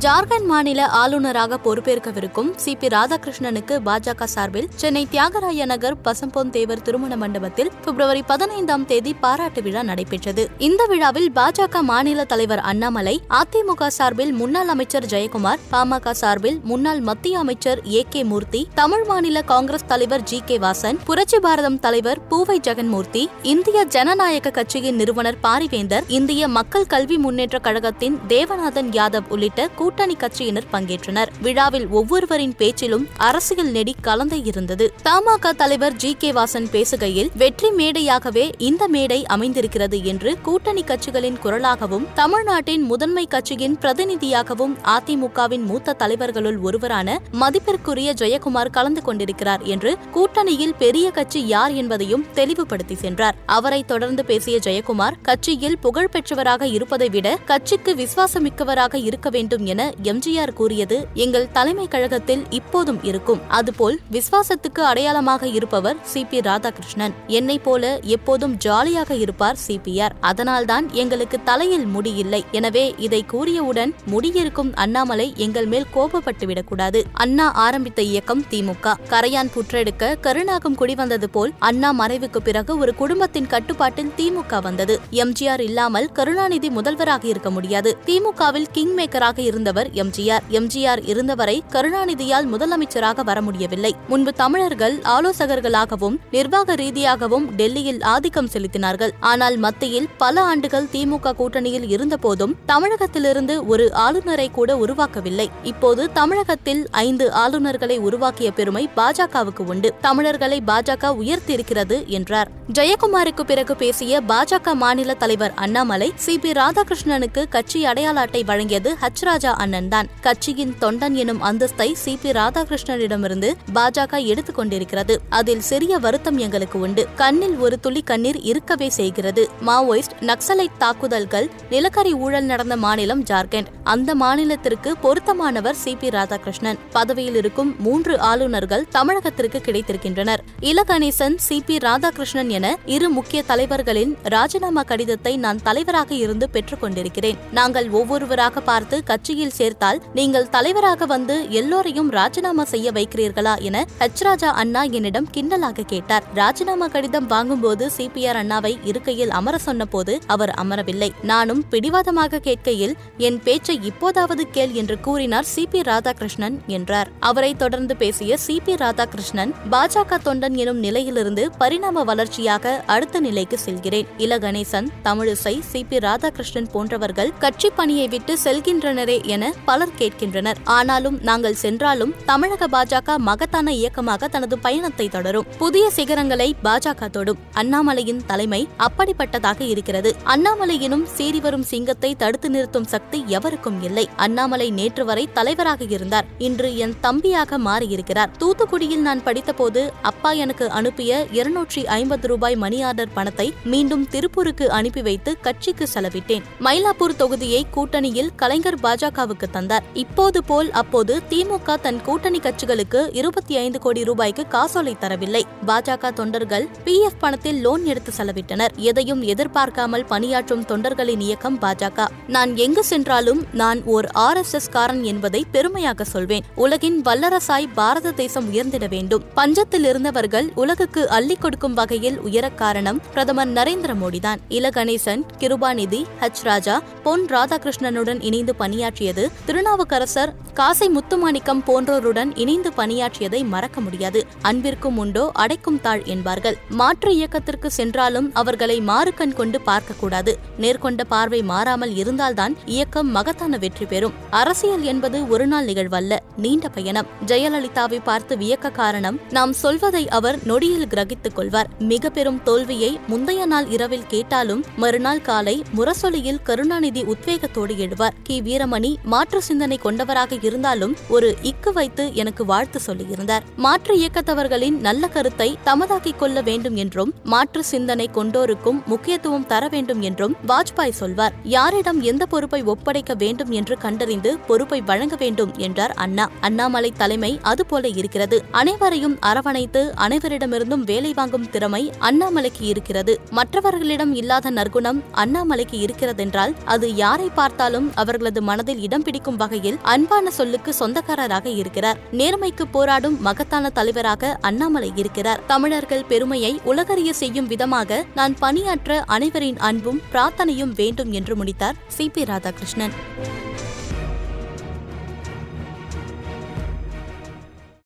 ஜார்க்கண்ட் மாநில ஆளுநராக பொறுப்பேற்கவிருக்கும் C B ராதாகிருஷ்ணனுக்கு பாஜக சார்பில் சென்னை தியாகராய நகர் பசம்பொன் தேவர் திருமண மண்டபத்தில் பிப்ரவரி பதினைந்தாம் தேதி பாராட்டு விழா நடைபெற்றது. இந்த விழாவில் பாஜக மாநில தலைவர் அண்ணாமலை அதிமுக சார்பில் முன்னாள் அமைச்சர் ஜெயக்குமார் பாமக சார்பில் முன்னாள் மத்திய அமைச்சர் ஏ கே மூர்த்தி தமிழ் மாநில காங்கிரஸ் தலைவர் ஜி கே வாசன் புரட்சி பாரதம் தலைவர் பூவை ஜெகன்மூர்த்தி இந்திய ஜனநாயக கட்சியின் நிறுவனர் பாரிவேந்தர் இந்திய மக்கள் கல்வி முன்னேற்ற கழகத்தின் தேவநாதன் யாதவ் உள்ளிட்ட கூட்டணி கட்சியினர் பங்கேற்றனர். விழாவில் ஒவ்வொருவரின் பேச்சிலும் அரசியல் நெடி கலந்து இருந்தது. தமாக தலைவர் ஜி கே வாசன் பேசுகையில் வெற்றி மேடையாகவே இந்த மேடை அமைந்திருக்கிறது என்று கூட்டணி கட்சிகளின் குரலாகவும் தமிழ்நாட்டின் முதன்மை கட்சியின் பிரதிநிதியாகவும் அதிமுகவின் மூத்த தலைவர்களுள் ஒருவரான மதிப்பிற்குரிய ஜெயக்குமார் கலந்து கொண்டிருக்கிறார் என்று கூட்டணியில் பெரிய கட்சி யார் என்பதையும் தெளிவுபடுத்தி சென்றார். அவரை தொடர்ந்து பேசிய ஜெயக்குமார் கட்சியில் புகழ்பெற்றவராக இருப்பதை விட கட்சிக்கு விசுவாசமிக்கவராக இருக்க வேண்டும் என என எம்ஜிஆர் கூறியது எங்கள் தலைமை கழகத்தில் இப்போதும் இருக்கும். அதுபோல் விசுவாசத்துக்கு அடையாளமாக இருப்பவர் சி. பி. ராதாகிருஷ்ணன். என்னை போல எப்போதும் ஜாலியாக இருப்பார் சிபிஆர் அதனால்தான் எங்களுக்கு தலையில் முடி இல்லை. எனவே இதை கூறியவுடன் முடியிருக்கும் அண்ணாமலை எங்கள் மேல் கோபப்பட்டுவிடக்கூடாது அண்ணா ஆரம்பித்த இயக்கம் திமுக கரையான் புற்றெடுக்க கருணாகம் குடிவந்தது போல் அண்ணா மறைவுக்கு பிறகு ஒரு குடும்பத்தின் கட்டுப்பாட்டில் திமுக வந்தது. எம்ஜிஆர் இல்லாமல் கருணாநிதி முதல்வராக இருக்க முடியாது. திமுகவில் கிங் மேக்கராக இருந்த இருந்தவர் எம்ஜிஆர். எம்ஜிஆர் இருந்தவரை கருணாநிதியால் முதலமைச்சராக வர முடியவில்லை. முன்பு தமிழர்கள் ஆலோசகர்களாகவும் நிர்வாக ரீதியாகவும் டெல்லியில் ஆதிக்கம் செலுத்தினார்கள். ஆனால் மத்தியில் பல ஆண்டுகள் திமுக கூட்டணியில் இருந்தபோதும் தமிழகத்திலிருந்து ஒரு ஆளுநரை கூட உருவாக்கவில்லை. இப்போது தமிழகத்தில் ஐந்து ஆளுநர்களை உருவாக்கிய பெருமை பாஜகவுக்கு உண்டு. தமிழர்களை பாஜக உயர்த்தியிருக்கிறது என்றார். ஜெயக்குமாருக்கு பிறகு பேசிய பாஜக மாநில தலைவர் அண்ணாமலை சி. பி. ராதாகிருஷ்ணனுக்கு கட்சி அடையாள அட்டை வழங்கியது ஹச். ராஜா அண்ணன் தான் கட்சியின் தொண்டன் எனும் அந்தஸ்தை சி. பி. ராதாகிருஷ்ணனிடமிருந்து பாஜக எடுத்துக் கொண்டிருக்கிறது. அதில் சிறிய வருத்தம் எங்களுக்கு உண்டு. கண்ணில் ஒரு துளி கண்ணீர் இருக்கவே செய்கிறது. மாவோயிஸ்ட் நக்சலைட் தாக்குதல்கள் நிலக்கரி ஊழல் நடந்த மாநிலம் ஜார்க்கண்ட். அந்த மாநிலத்திற்கு பொருத்தமானவர் சி. பி. ராதாகிருஷ்ணன். பதவியில் இருக்கும் மூன்று ஆளுநர்கள் தமிழகத்திற்கு கிடைத்திருக்கின்றனர். இலகணேசன் சி. பி. ராதாகிருஷ்ணன் என இரு முக்கிய தலைவர்களின் ராஜினாமா கடிதத்தை நான் தலைவராக இருந்து பெற்றுக் கொண்டிருக்கிறேன். நாங்கள் ஒவ்வொருவராக பார்த்து கட்சியில் சேர்த்தால் நீங்கள் தலைவராக வந்து எல்லோரையும் ராஜினாமா செய்ய வைக்கிறீர்களா என ஹெச் ராஜா அண்ணா என்னிடம் கிண்டலாக கேட்டார். ராஜினாமா கடிதம் வாங்கும்போது சிபிஆர் அண்ணாவை இருக்கையில் அமர சொன்னபோது அவர் அமரவில்லை. நானும் பிடிவாதமாக கேட்கையில் என் பேச்சை இப்போதாவது கேள் என்று கூறினார் சி பி ராதாகிருஷ்ணன் என்றார். அவரை தொடர்ந்து பேசிய சி பி ராதாகிருஷ்ணன் பாஜக தொண்டன் எனும் நிலையிலிருந்து பரிணாம வளர்ச்சியாக அடுத்த நிலைக்கு செல்கிறேன். இல கணேசன் தமிழிசை சி பி ராதாகிருஷ்ணன் போன்றவர்கள் கட்சி பணியை விட்டு செல்கின்றனரே என பலர் கேட்கின்றனர். ஆனாலும் நாங்கள் சென்றாலும் தமிழக பாஜக மகத்தான இயக்கமாக தனது பயணத்தை தொடரும். புதிய சிகரங்களை பாஜக தொடும். அண்ணாமலையின் தலைமை அப்படிப்பட்டதாக இருக்கிறது. அண்ணாமலையினும் சீறி வரும் சிங்கத்தை தடுத்து நிறுத்தும் சக்தி எவருக்கும் இல்லை. அண்ணாமலை நேற்று வரை தலைவராக இருந்தார். இன்று என் தம்பியாக மாறியிருக்கிறார். தூத்துக்குடியில் நான் படித்தபோது அப்பா எனக்கு அனுப்பிய இருநூற்றி ஐம்பது ரூபாய் மணி ஆர்டர் பணத்தை மீண்டும் திருப்பூருக்கு அனுப்பி வைத்து கட்சிக்கு செலவிட்டேன். மயிலாப்பூர் தொகுதியை கூட்டணியில் கலைஞர் பாஜக பாஜகவுக்கு தந்தார். இப்போது போல் அப்போது திமுக தன் கூட்டணி கட்சிகளுக்கு இருபத்தி ஐந்து கோடி ரூபாய்க்கு காசோலை தரவில்லை. பாஜக தொண்டர்கள் பி எஃப் பணத்தில் லோன் எடுத்து செலவிட்டனர். எதையும் எதிர்பார்க்காமல் பணியாற்றும் தொண்டர்களின் இயக்கம் பாஜக. நான் எங்கு சென்றாலும் நான் ஓர் ஆர் எஸ் எஸ் காரன் என்பதை பெருமையாக சொல்வேன். உலகின் வல்லரசாய் பாரத தேசம் உயர்ந்திட வேண்டும். பஞ்சத்தில் இருந்தவர்கள் உலகுக்கு அள்ளி கொடுக்கும் வகையில் உயர காரணம் பிரதமர் நரேந்திர மோடிதான். இல கணேசன் கிருபாநிதி ஹச் ராஜா பொன் ராதாகிருஷ்ணனுடன் இணைந்து பணியாற்றிய பணியாற்றியது திருநாவுக்கரசர் காசை முத்துமாணிக்கம் போன்றோருடன் இணைந்து பணியாற்றியதை மறக்க முடியாது. அன்பிற்கும் உண்டோ அடைக்கும் தாழ் என்பார்கள். மாற்று இயக்கத்திற்கு சென்றாலும் அவர்களை மாறுக்கண் கொண்டு பார்க்கக்கூடாது. நேர்கொண்ட பார்வை மாறாமல் இருந்தால்தான் இயக்கம் மகத்தான வெற்றி பெறும். அரசியல் என்பது ஒரு நாள் நிகழ்வல்ல நீண்ட பயணம். ஜெயலலிதாவை பார்த்து வியக்க காரணம் நாம் சொல்வதை அவர் நொடியில் கிரகித்துக் கொள்வார். மிக பெரும் தோல்வியை முந்தைய நாள் இரவில் கேட்டாலும் மறுநாள் காலை முரசொலியில் கருணாநிதி உத்வேகத்தோடு எழுவார். கி. வீரமணி மாற்று சிந்தனை கொண்டவராக இருந்தாலும் ஒரு இக்கு வைத்து எனக்கு வாழ்த்து சொல்லியிருந்தார். மாற்று இயக்கத்தவர்களின் நல்ல கருத்தை தமதாக்கிக் கொள்ள வேண்டும் என்றும் மாற்று சிந்தனை கொண்டோருக்கும் முக்கியத்துவம் தர வேண்டும் என்றும் வாஜ்பாய் சொல்வார். யாரிடம் எந்த பொறுப்பை ஒப்படைக்க வேண்டும் என்று கண்டறிந்து பொறுப்பை வழங்க வேண்டும் என்றார் அண்ணா. அண்ணாமலை தலைமை அதுபோல இருக்கிறது. அனைவரையும் அரவணைத்து அனைவரிடமிருந்தும் வேலை வாங்கும் திறமை அண்ணாமலைக்கு இருக்கிறது. மற்றவர்களிடம் இல்லாத நற்குணம் அண்ணாமலைக்கு இருக்கிறதென்றால் அது யாரை பார்த்தாலும் அவர்களது மனதில் இடம் பிடிக்கும் வகையில் அன்பான சொல்லுக்கு சொந்தக்காரராக இருக்கிறார். நேர்மைக்கு போராடும் மகத்தான தலைவராக அண்ணாமலை இருக்கிறார். தமிழர்கள் பெருமையை உலகறிய செய்யும் விதமாக நான் பணியாற்ற அனைவரின் அன்பும் பிரார்த்தனையும் வேண்டும் என்று முடித்தார் சி பி ராதாகிருஷ்ணன்.